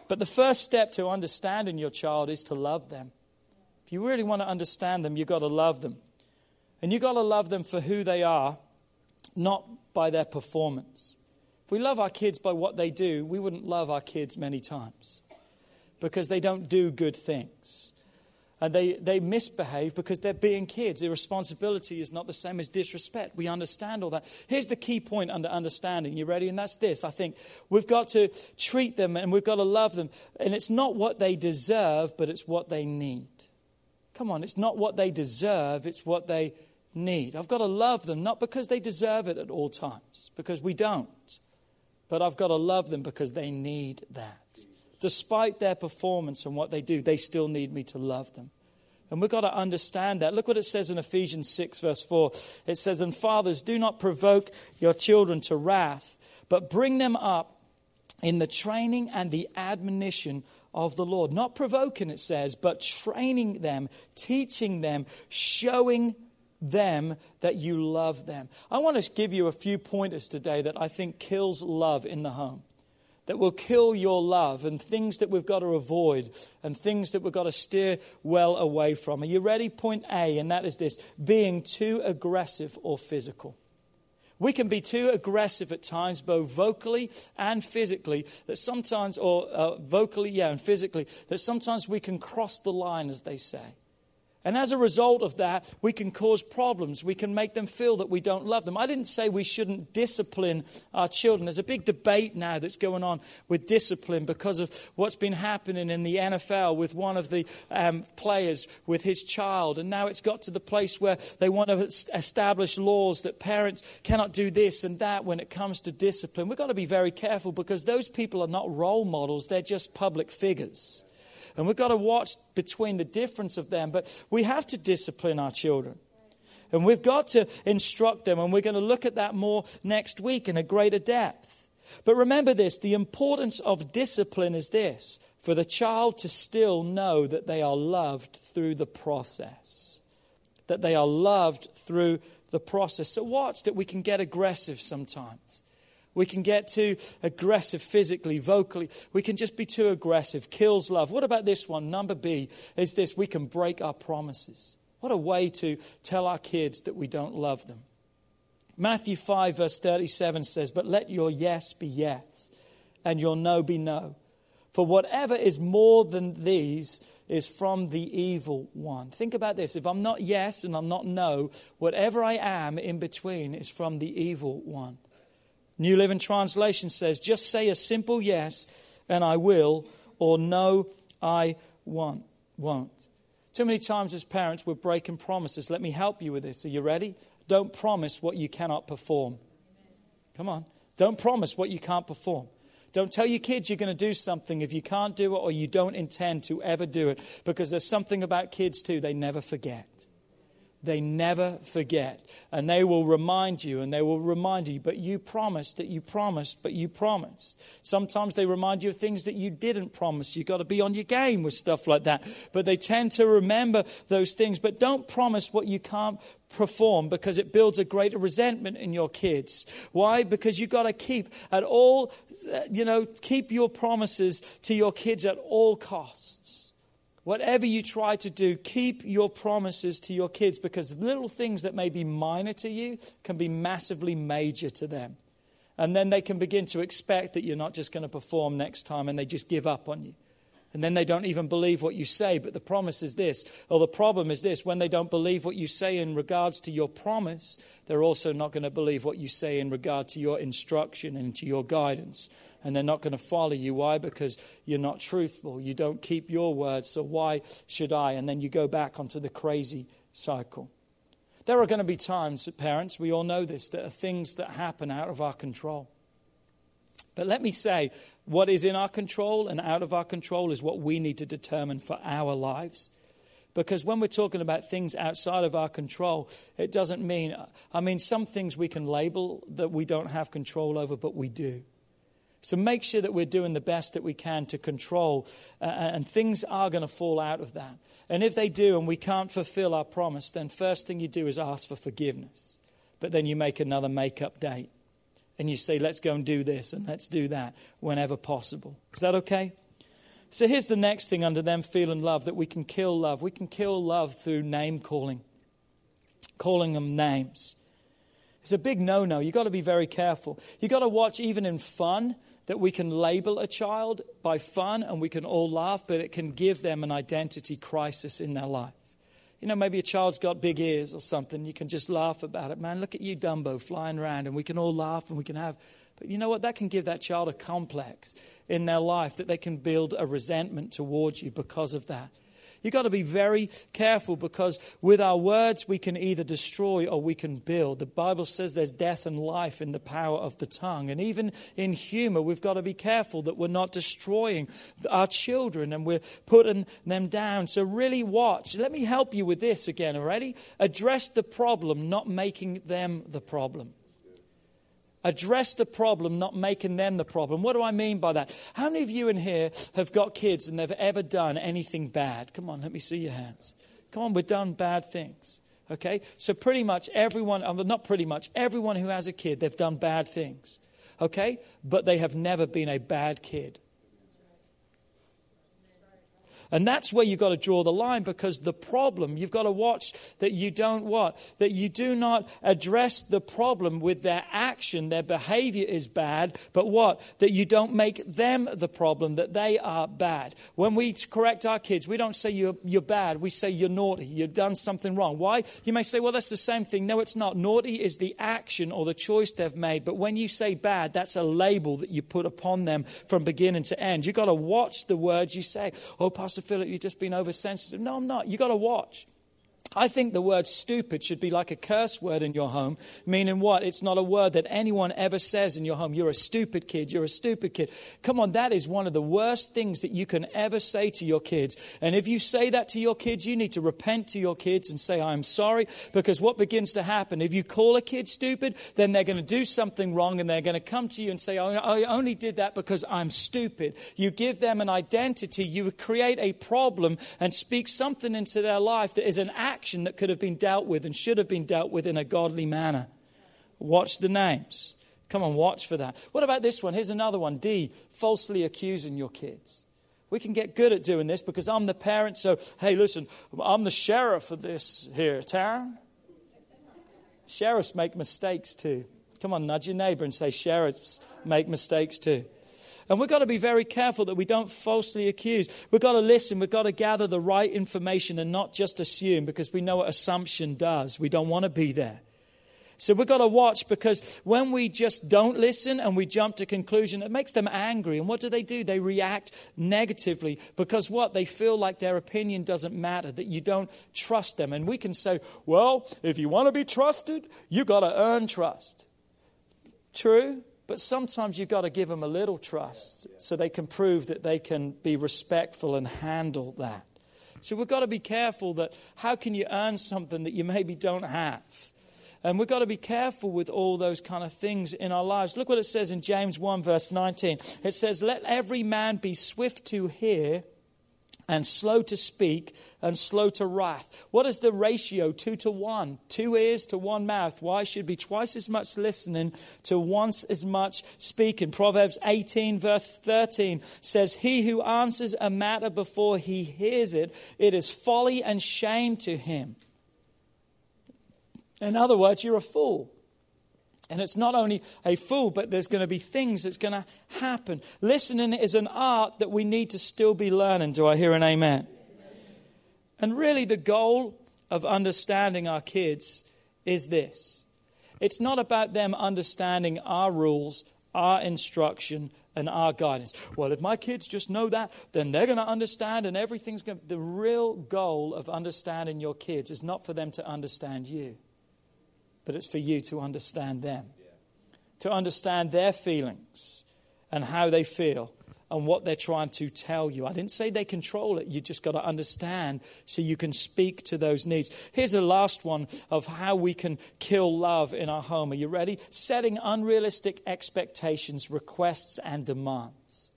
But the first step to understanding your child is to love them. If you really want to understand them, you've got to love them. And you've got to love them for who they are, not by their performance. If we love our kids by what they do, we wouldn't love our kids many times because they don't do good things. And they, they misbehave because they're being kids. Irresponsibility is not the same as disrespect. We understand all that. Here's the key point under understanding. You ready? And that's this. I think we've got to treat them and we've got to love them. And it's not what they deserve, but it's what they need. Come on, it's not what they deserve, it's what they need. I've got to love them, not because they deserve it at all times, because we don't. But I've got to love them because they need that despite their performance and what they do, they still need me to love them. And we've got to understand that. Look what it says in Ephesians 6, verse 4. It says, And fathers, do not provoke your children to wrath, but bring them up in the training and the admonition of the Lord. Not provoking, it says, but training them, teaching them, showing them that you love them. I want to give you a few pointers today that I think kills love in the home that will kill your love and things that we've got to avoid and things that we've got to steer well away from. Are you ready? Point A, and that is this being too aggressive or physical. We can be too aggressive at times, both vocally and physically, that sometimes, or uh, vocally, yeah, and physically, that sometimes we can cross the line, as they say. And as a result of that, we can cause problems. We can make them feel that we don't love them. I didn't say we shouldn't discipline our children. There's a big debate now that's going on with discipline because of what's been happening in the NFL with one of the um, players with his child. And now it's got to the place where they want to establish laws that parents cannot do this and that when it comes to discipline. We've got to be very careful because those people are not role models, they're just public figures. And we've got to watch between the difference of them. But we have to discipline our children. And we've got to instruct them. And we're going to look at that more next week in a greater depth. But remember this the importance of discipline is this for the child to still know that they are loved through the process. That they are loved through the process. So watch that we can get aggressive sometimes. We can get too aggressive physically, vocally. We can just be too aggressive. Kills love. What about this one? Number B is this we can break our promises. What a way to tell our kids that we don't love them. Matthew 5, verse 37 says, But let your yes be yes, and your no be no. For whatever is more than these is from the evil one. Think about this. If I'm not yes and I'm not no, whatever I am in between is from the evil one. New Living Translation says, just say a simple yes and I will, or no, I won't. won't. Too many times as parents, we're breaking promises. Let me help you with this. Are you ready? Don't promise what you cannot perform. Come on. Don't promise what you can't perform. Don't tell your kids you're going to do something if you can't do it or you don't intend to ever do it. Because there's something about kids, too, they never forget they never forget. And they will remind you, and they will remind you, but you promised that you promised, but you promised. Sometimes they remind you of things that you didn't promise. You've got to be on your game with stuff like that. But they tend to remember those things. But don't promise what you can't perform because it builds a greater resentment in your kids. Why? Because you've got to keep at all, you know, keep your promises to your kids at all costs. Whatever you try to do, keep your promises to your kids because little things that may be minor to you can be massively major to them. And then they can begin to expect that you're not just going to perform next time and they just give up on you. And then they don't even believe what you say. But the promise is this, or the problem is this when they don't believe what you say in regards to your promise, they're also not going to believe what you say in regard to your instruction and to your guidance and they're not going to follow you. Why? Because you're not truthful. You don't keep your word, so why should I? And then you go back onto the crazy cycle. There are going to be times, parents, we all know this, that are things that happen out of our control. But let me say, what is in our control and out of our control is what we need to determine for our lives. Because when we're talking about things outside of our control, it doesn't mean, I mean, some things we can label that we don't have control over, but we do. So make sure that we're doing the best that we can to control, uh, and things are going to fall out of that. And if they do and we can't fulfill our promise, then first thing you do is ask for forgiveness. But then you make another make up date. And you say, let's go and do this and let's do that whenever possible. Is that okay? So here's the next thing under them feeling love that we can kill love. We can kill love through name calling, calling them names. It's a big no no. You've got to be very careful. You've got to watch, even in fun, that we can label a child by fun and we can all laugh, but it can give them an identity crisis in their life. You know, maybe a child's got big ears or something. You can just laugh about it. Man, look at you, Dumbo, flying around, and we can all laugh and we can have. But you know what? That can give that child a complex in their life that they can build a resentment towards you because of that. You've got to be very careful because with our words we can either destroy or we can build. The Bible says there's death and life in the power of the tongue. And even in humor, we've got to be careful that we're not destroying our children and we're putting them down. So really watch. Let me help you with this again, already? Address the problem, not making them the problem. Address the problem, not making them the problem. What do I mean by that? How many of you in here have got kids and they've ever done anything bad? Come on, let me see your hands. Come on, we've done bad things. Okay? So, pretty much everyone, uh, not pretty much, everyone who has a kid, they've done bad things. Okay? But they have never been a bad kid. And that's where you've got to draw the line because the problem, you've got to watch that you don't what? That you do not address the problem with their action. Their behavior is bad, but what? That you don't make them the problem, that they are bad. When we correct our kids, we don't say you're, you're bad. We say you're naughty. You've done something wrong. Why? You may say, well, that's the same thing. No, it's not. Naughty is the action or the choice they've made. But when you say bad, that's a label that you put upon them from beginning to end. You've got to watch the words you say. Oh, Pastor, Pastor Philip, you've just been oversensitive. No, I'm not. You've got to watch. I think the word stupid should be like a curse word in your home, meaning what? It's not a word that anyone ever says in your home. You're a stupid kid. You're a stupid kid. Come on, that is one of the worst things that you can ever say to your kids. And if you say that to your kids, you need to repent to your kids and say, I'm sorry, because what begins to happen, if you call a kid stupid, then they're going to do something wrong and they're going to come to you and say, I only did that because I'm stupid. You give them an identity, you create a problem and speak something into their life that is an act action that could have been dealt with and should have been dealt with in a godly manner. Watch the names. Come on, watch for that. What about this one? Here's another one D, falsely accusing your kids. We can get good at doing this because I'm the parent, so hey, listen, I'm the sheriff of this here town. Sheriffs make mistakes too. Come on, nudge your neighbor and say, Sheriffs make mistakes too. And we've got to be very careful that we don't falsely accuse. We've got to listen. We've got to gather the right information and not just assume because we know what assumption does. We don't want to be there. So we've got to watch because when we just don't listen and we jump to conclusion, it makes them angry. And what do they do? They react negatively because what? They feel like their opinion doesn't matter, that you don't trust them. And we can say, well, if you want to be trusted, you've got to earn trust. True? But sometimes you've got to give them a little trust so they can prove that they can be respectful and handle that. So we've got to be careful that how can you earn something that you maybe don't have? And we've got to be careful with all those kind of things in our lives. Look what it says in James 1, verse 19. It says, Let every man be swift to hear and slow to speak and slow to wrath. What is the ratio? Two to one. Two ears to one mouth. Why should be twice as much listening to once as much speaking? Proverbs 18, verse 13 says, He who answers a matter before he hears it, it is folly and shame to him. In other words, you're a fool. And it's not only a fool, but there's going to be things that's going to happen. Listening is an art that we need to still be learning. Do I hear an amen? amen? And really, the goal of understanding our kids is this it's not about them understanding our rules, our instruction, and our guidance. Well, if my kids just know that, then they're going to understand and everything's going to. The real goal of understanding your kids is not for them to understand you but it's for you to understand them, to understand their feelings and how they feel and what they're trying to tell you. I didn't say they control it. You just got to understand so you can speak to those needs. Here's the last one of how we can kill love in our home. Are you ready? Setting unrealistic expectations, requests, and demands.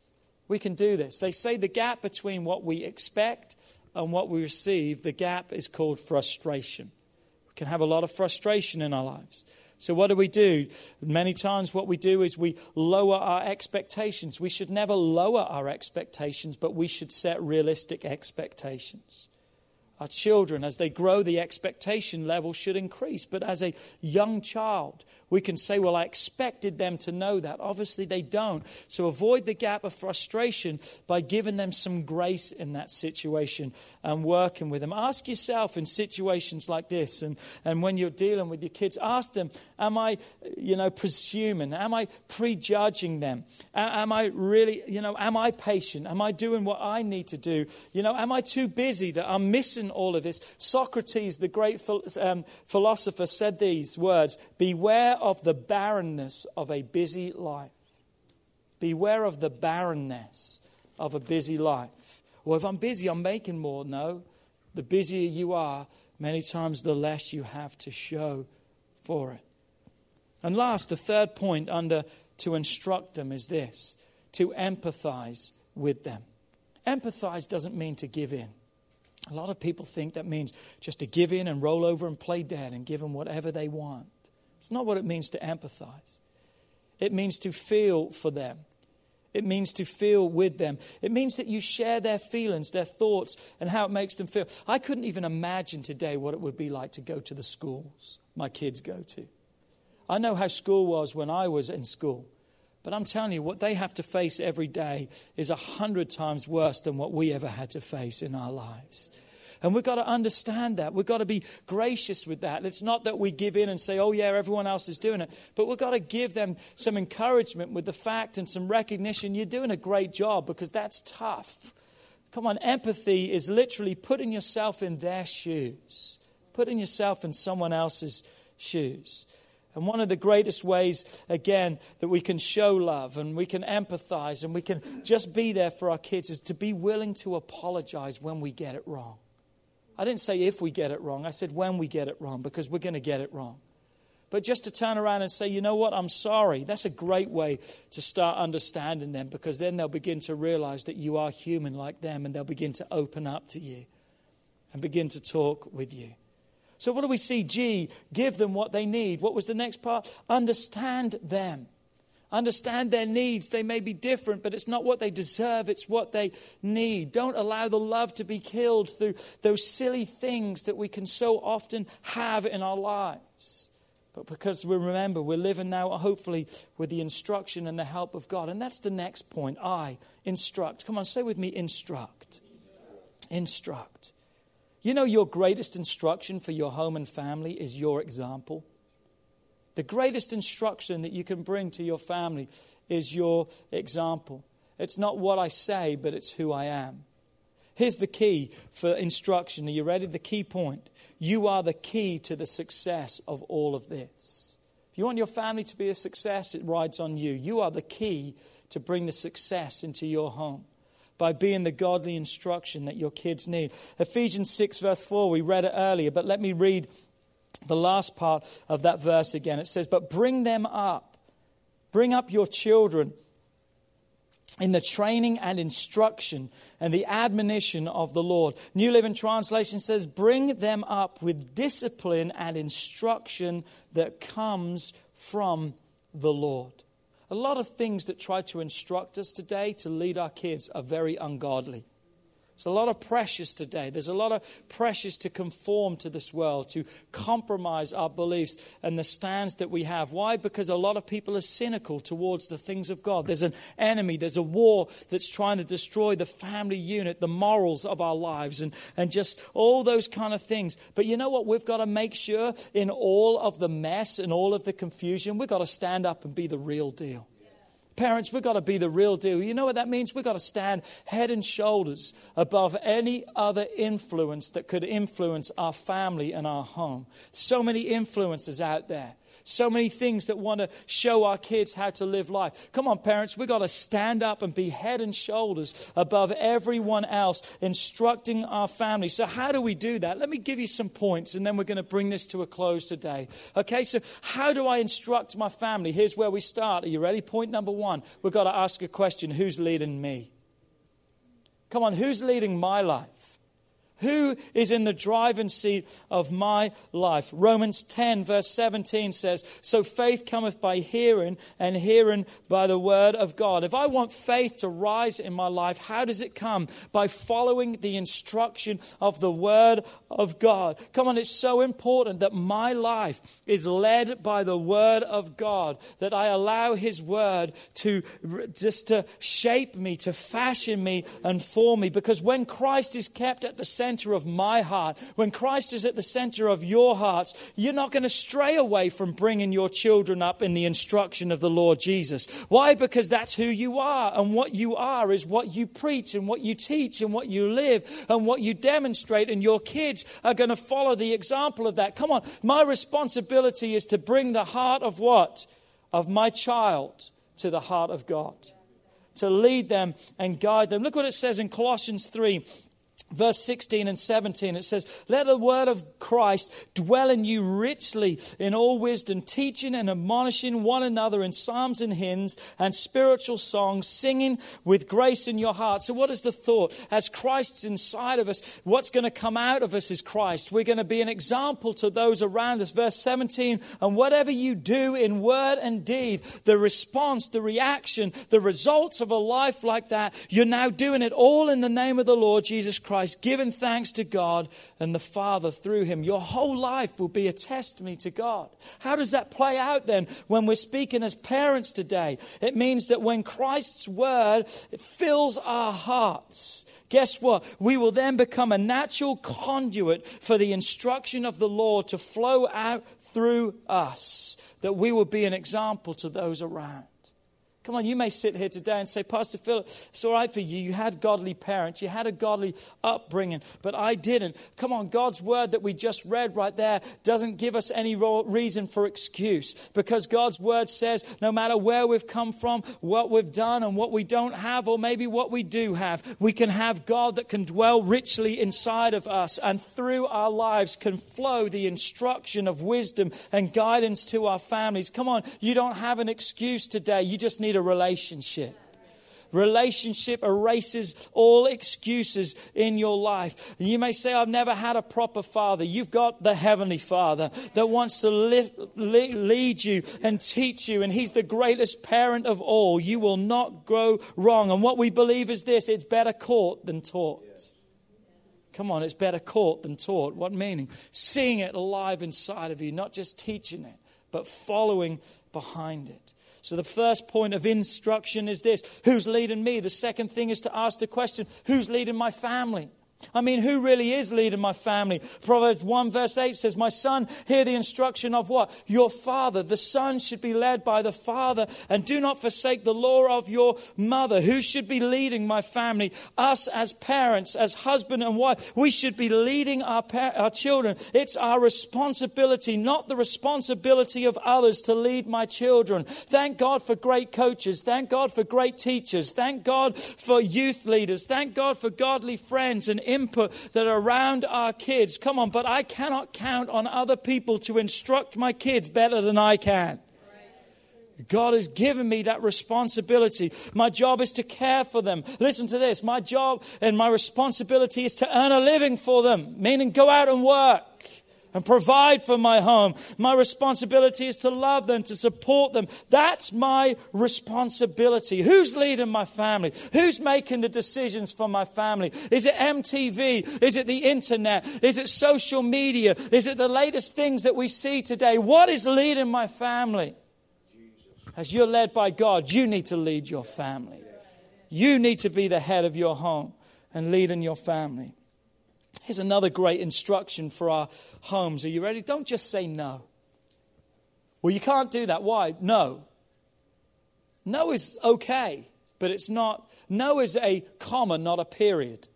We can do this. They say the gap between what we expect and what we receive, the gap is called frustration can have a lot of frustration in our lives. So, what do we do? Many times, what we do is we lower our expectations. We should never lower our expectations, but we should set realistic expectations. Our children, as they grow, the expectation level should increase. But as a young child, we can say, Well, I expected them to know that. Obviously, they don't. So avoid the gap of frustration by giving them some grace in that situation and working with them. Ask yourself in situations like this, and, and when you're dealing with your kids, ask them, Am I, you know, presuming? Am I prejudging them? Am I really, you know, am I patient? Am I doing what I need to do? You know, am I too busy that I'm missing all of this. Socrates, the great um, philosopher, said these words Beware of the barrenness of a busy life. Beware of the barrenness of a busy life. Well, if I'm busy, I'm making more. No. The busier you are, many times the less you have to show for it. And last, the third point under to instruct them is this to empathize with them. Empathize doesn't mean to give in. A lot of people think that means just to give in and roll over and play dead and give them whatever they want. It's not what it means to empathize. It means to feel for them. It means to feel with them. It means that you share their feelings, their thoughts, and how it makes them feel. I couldn't even imagine today what it would be like to go to the schools my kids go to. I know how school was when I was in school. But I'm telling you, what they have to face every day is a hundred times worse than what we ever had to face in our lives. And we've got to understand that. We've got to be gracious with that. It's not that we give in and say, oh, yeah, everyone else is doing it. But we've got to give them some encouragement with the fact and some recognition you're doing a great job because that's tough. Come on, empathy is literally putting yourself in their shoes, putting yourself in someone else's shoes. And one of the greatest ways, again, that we can show love and we can empathize and we can just be there for our kids is to be willing to apologize when we get it wrong. I didn't say if we get it wrong, I said when we get it wrong because we're going to get it wrong. But just to turn around and say, you know what, I'm sorry, that's a great way to start understanding them because then they'll begin to realize that you are human like them and they'll begin to open up to you and begin to talk with you. So, what do we see? G, give them what they need. What was the next part? Understand them. Understand their needs. They may be different, but it's not what they deserve, it's what they need. Don't allow the love to be killed through those silly things that we can so often have in our lives. But because we remember, we're living now, hopefully, with the instruction and the help of God. And that's the next point. I instruct. Come on, say with me instruct. Instruct. You know, your greatest instruction for your home and family is your example. The greatest instruction that you can bring to your family is your example. It's not what I say, but it's who I am. Here's the key for instruction. Are you ready? The key point. You are the key to the success of all of this. If you want your family to be a success, it rides on you. You are the key to bring the success into your home by being the godly instruction that your kids need. Ephesians 6, verse 4, we read it earlier, but let me read the last part of that verse again. It says, But bring them up, bring up your children in the training and instruction and the admonition of the Lord. New Living Translation says, Bring them up with discipline and instruction that comes from the Lord. A lot of things that try to instruct us today to lead our kids are very ungodly. There's a lot of pressures today. There's a lot of pressures to conform to this world, to compromise our beliefs and the stands that we have. Why? Because a lot of people are cynical towards the things of God. There's an enemy, there's a war that's trying to destroy the family unit, the morals of our lives, and, and just all those kind of things. But you know what? We've got to make sure in all of the mess and all of the confusion, we've got to stand up and be the real deal. Parents, we've got to be the real deal. You know what that means? We've got to stand head and shoulders above any other influence that could influence our family and our home. So many influences out there. So many things that want to show our kids how to live life. Come on, parents, we've got to stand up and be head and shoulders above everyone else, instructing our family. So, how do we do that? Let me give you some points, and then we're going to bring this to a close today. Okay, so how do I instruct my family? Here's where we start. Are you ready? Point number one we've got to ask a question who's leading me? Come on, who's leading my life? Who is in the driving seat of my life? Romans 10, verse 17 says, So faith cometh by hearing, and hearing by the word of God. If I want faith to rise in my life, how does it come? By following the instruction of the word of God. Come on, it's so important that my life is led by the word of God, that I allow his word to just to shape me, to fashion me and form me. Because when Christ is kept at the center, center of my heart, when Christ is at the center of your hearts, you're not going to stray away from bringing your children up in the instruction of the Lord Jesus. Why? Because that's who you are. And what you are is what you preach and what you teach and what you live and what you demonstrate. And your kids are going to follow the example of that. Come on. My responsibility is to bring the heart of what? Of my child to the heart of God to lead them and guide them. Look what it says in Colossians 3 verse 16 and 17 it says let the word of christ dwell in you richly in all wisdom teaching and admonishing one another in psalms and hymns and spiritual songs singing with grace in your heart. So what is the thought? As christ's inside of us what's going to come out of us is christ. We're going to be an example to those around us. Verse 17 and whatever you do in word and deed the response the reaction the results of a life like that you're now doing it all in the name of the lord jesus christ Christ, giving thanks to God and the Father through him. Your whole life will be a testimony to God. How does that play out then when we're speaking as parents today? It means that when Christ's word fills our hearts, guess what? We will then become a natural conduit for the instruction of the Lord to flow out through us, that we will be an example to those around. Come on, you may sit here today and say, Pastor Philip, it's all right for you. You had godly parents, you had a godly upbringing, but I didn't. Come on, God's word that we just read right there doesn't give us any reason for excuse because God's word says no matter where we've come from, what we've done, and what we don't have, or maybe what we do have, we can have God that can dwell richly inside of us and through our lives can flow the instruction of wisdom and guidance to our families. Come on, you don't have an excuse today. You just need need a relationship. Relationship erases all excuses in your life. You may say, I've never had a proper father. You've got the Heavenly Father that wants to lead you and teach you, and He's the greatest parent of all. You will not go wrong. And what we believe is this it's better caught than taught. Come on, it's better caught than taught. What meaning? Seeing it alive inside of you, not just teaching it, but following behind it. So the first point of instruction is this who's leading me? The second thing is to ask the question who's leading my family? I mean, who really is leading my family? Proverbs 1 verse 8 says, My son, hear the instruction of what? Your father. The son should be led by the father, and do not forsake the law of your mother. Who should be leading my family? Us as parents, as husband and wife. We should be leading our, our children. It's our responsibility, not the responsibility of others to lead my children. Thank God for great coaches. Thank God for great teachers. Thank God for youth leaders. Thank God for godly friends and input that are around our kids. Come on, but I cannot count on other people to instruct my kids better than I can. God has given me that responsibility. My job is to care for them. Listen to this. My job and my responsibility is to earn a living for them, meaning go out and work and provide for my home. My responsibility is to love them, to support them. That's my responsibility. Who's leading my family? Who's making the decisions for my family? Is it MTV? Is it the internet? Is it social media? Is it the latest things that we see today? What is leading my family? As you're led by God, you need to lead your family. You need to be the head of your home and lead in your family. Here's another great instruction for our homes. Are you ready? Don't just say no. Well, you can't do that. Why? No. No is okay, but it's not. No is a comma, not a period.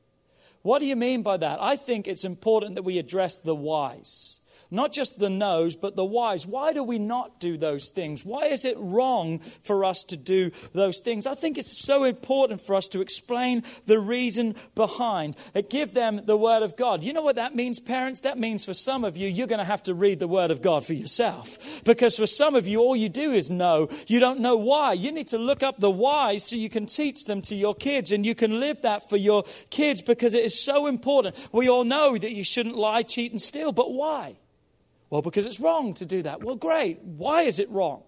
What do you mean by that? I think it's important that we address the whys. Not just the no's, but the why's. Why do we not do those things? Why is it wrong for us to do those things? I think it's so important for us to explain the reason behind. it. give them the Word of God. You know what that means, parents? That means for some of you, you're going to have to read the Word of God for yourself. Because for some of you, all you do is know. You don't know why. You need to look up the why so you can teach them to your kids and you can live that for your kids because it is so important. We all know that you shouldn't lie, cheat, and steal, but why? Well, because it's wrong to do that. Well, great. Why is it wrong?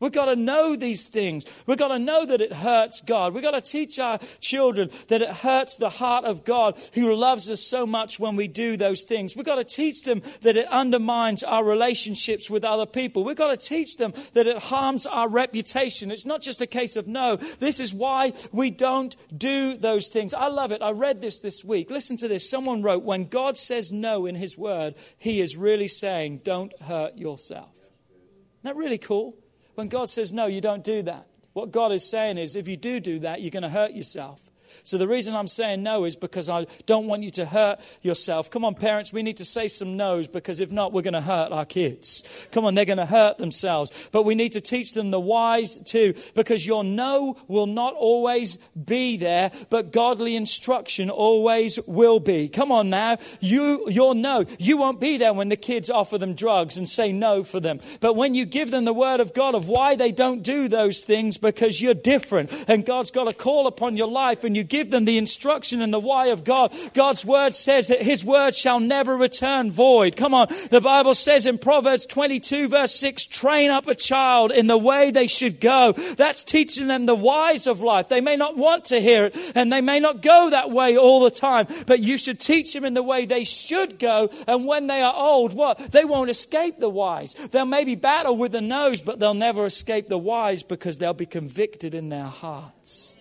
We've got to know these things. We've got to know that it hurts God. We've got to teach our children that it hurts the heart of God who loves us so much when we do those things. We've got to teach them that it undermines our relationships with other people. We've got to teach them that it harms our reputation. It's not just a case of no. This is why we don't do those things. I love it. I read this this week. Listen to this. Someone wrote, when God says no in his word, he is really saying, don't hurt yourself. Isn't that really cool? When God says, no, you don't do that, what God is saying is, if you do do that, you're going to hurt yourself. So the reason I'm saying no is because I don't want you to hurt yourself. Come on, parents, we need to say some no's because if not, we're going to hurt our kids. Come on, they're going to hurt themselves. But we need to teach them the whys too because your no will not always be there, but godly instruction always will be. Come on now, you, your no, you won't be there when the kids offer them drugs and say no for them. But when you give them the word of God of why they don't do those things because you're different and God's got a call upon your life and you give them the instruction and the why of God. God's word says that his word shall never return void. Come on. The Bible says in Proverbs 22 verse 6, train up a child in the way they should go. That's teaching them the whys of life. They may not want to hear it and they may not go that way all the time, but you should teach them in the way they should go. And when they are old, what? They won't escape the whys. They'll maybe battle with the no's, but they'll never escape the whys because they'll be convicted in their hearts.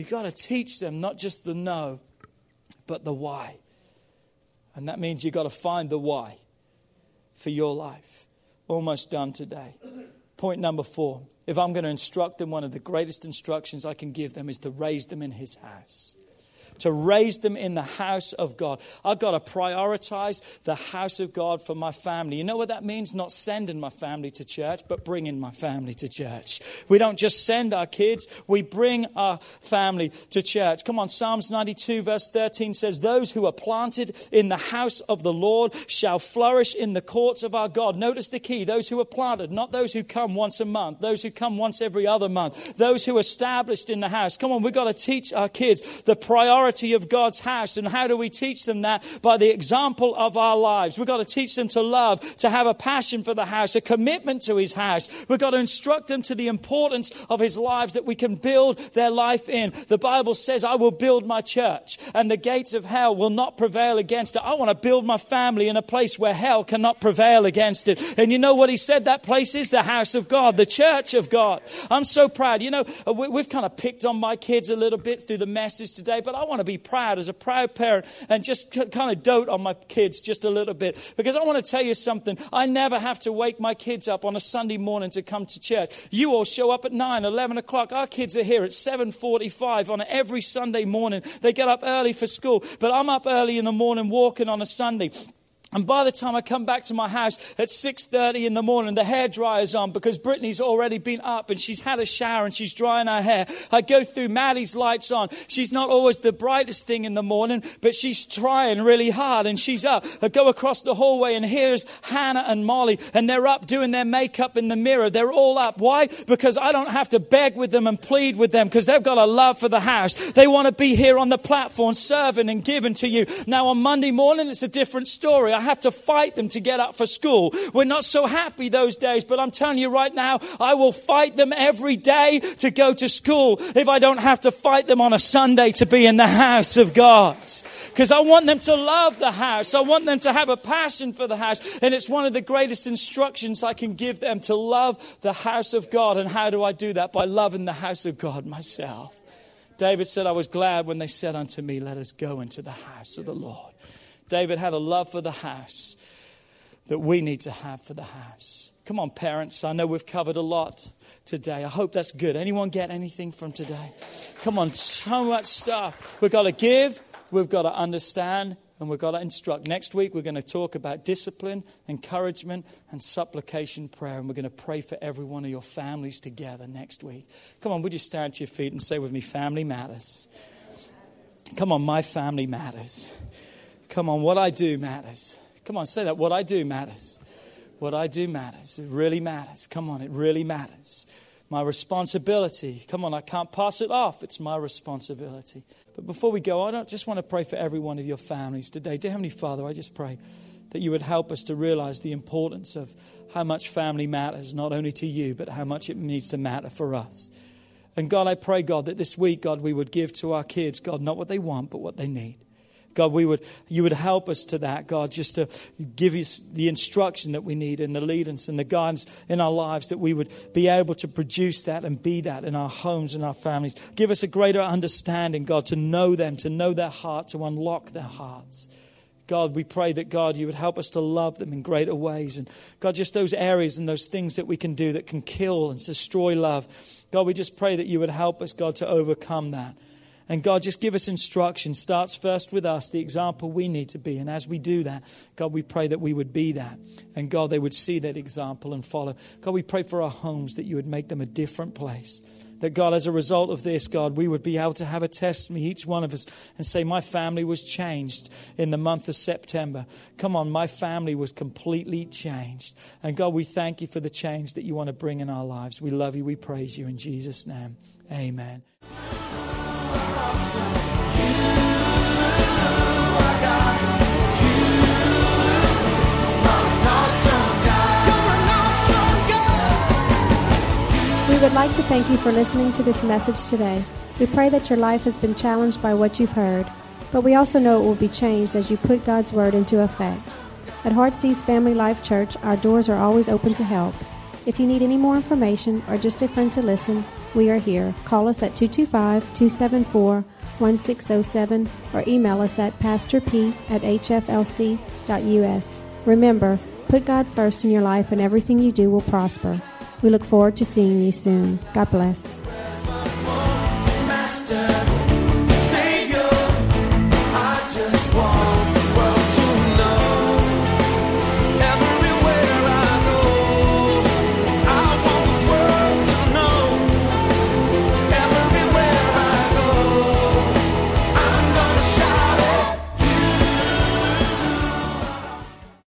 You've got to teach them not just the no, but the why. And that means you've got to find the why for your life. Almost done today. Point number four if I'm going to instruct them, one of the greatest instructions I can give them is to raise them in His house to raise them in the house of God. I've got to prioritize the house of God for my family. You know what that means? Not sending my family to church, but bringing my family to church. We don't just send our kids, we bring our family to church. Come on, Psalms 92, verse 13 says, Those who are planted in the house of the Lord shall flourish in the courts of our God. Notice the key those who are planted, not those who come once a month, those who come once every other month, those who are established in the house. Come on, we've got to teach our kids the priority authority of God's house. And how do we teach them that? By the example of our lives. We've got to teach them to love, to have a passion for the house, a commitment to his house. We've got to instruct them to the importance of his lives that we can build their life in. The Bible says, I will build my church and the gates of hell will not prevail against it. I want to build my family in a place where hell cannot prevail against it. And you know what he said that place is? The house of God, the church of God. I'm so proud. You know, we've kind of picked on my kids a little bit through the message today, but I want to be proud as a proud parent and just kind of dote on my kids just a little bit. Because I want to tell you something. I never have to wake my kids up on a Sunday morning to come to church. You all show up at 9, 11 o'clock. Our kids are here at 7.45 on every Sunday morning. They get up early for school. But I'm up early in the morning walking on a Sunday. And by the time I come back to my house at 6.30 in the morning, the hair dryer's on because Brittany's already been up and she's had a shower and she's drying her hair. I go through Maddie's lights on. She's not always the brightest thing in the morning, but she's trying really hard and she's up. I go across the hallway and here's Hannah and Molly and they're up doing their makeup in the mirror. They're all up. Why? Because I don't have to beg with them and plead with them because they've got a love for the house. They want to be here on the platform serving and giving to you. Now on Monday morning, it's a different story. I have to fight them to get up for school. We're not so happy those days, but I'm telling you right now, I will fight them every day to go to school if I don't have to fight them on a Sunday to be in the house of God. Because I want them to love the house. I want them to have a passion for the house. And it's one of the greatest instructions I can give them to love the house of God. And how do I do that? By loving the house of God myself. David said, I was glad when they said unto me, Let us go into the house of the Lord. David had a love for the house that we need to have for the house. Come on, parents. I know we've covered a lot today. I hope that's good. Anyone get anything from today? Come on, so much stuff. We've got to give, we've got to understand, and we've got to instruct. Next week, we're going to talk about discipline, encouragement, and supplication prayer. And we're going to pray for every one of your families together next week. Come on, would you stand to your feet and say with me, Family matters? Come on, my family matters. Come on, what I do matters. Come on, say that. What I do matters. What I do matters. It really matters. Come on, it really matters. My responsibility. Come on, I can't pass it off. It's my responsibility. But before we go, I just want to pray for every one of your families today. Dear Heavenly Father, I just pray that you would help us to realize the importance of how much family matters, not only to you, but how much it needs to matter for us. And God, I pray, God, that this week, God, we would give to our kids, God, not what they want, but what they need. God, we would, you would help us to that, God, just to give us the instruction that we need and the leadance and the guidance in our lives that we would be able to produce that and be that in our homes and our families. Give us a greater understanding, God, to know them, to know their heart, to unlock their hearts. God, we pray that, God, you would help us to love them in greater ways. And God, just those areas and those things that we can do that can kill and destroy love. God, we just pray that you would help us, God, to overcome that. And God, just give us instruction. Starts first with us, the example we need to be. And as we do that, God, we pray that we would be that. And God, they would see that example and follow. God, we pray for our homes that you would make them a different place. That God, as a result of this, God, we would be able to have a testimony, each one of us, and say, My family was changed in the month of September. Come on, my family was completely changed. And God, we thank you for the change that you want to bring in our lives. We love you. We praise you in Jesus' name. Amen. We would like to thank you for listening to this message today. We pray that your life has been challenged by what you've heard, but we also know it will be changed as you put God's Word into effect. At Heartsease Family Life Church, our doors are always open to help. If you need any more information or just a friend to listen, we are here. Call us at 225 274 1607 or email us at pastorp at hflc.us. Remember, put God first in your life and everything you do will prosper. We look forward to seeing you soon. God bless.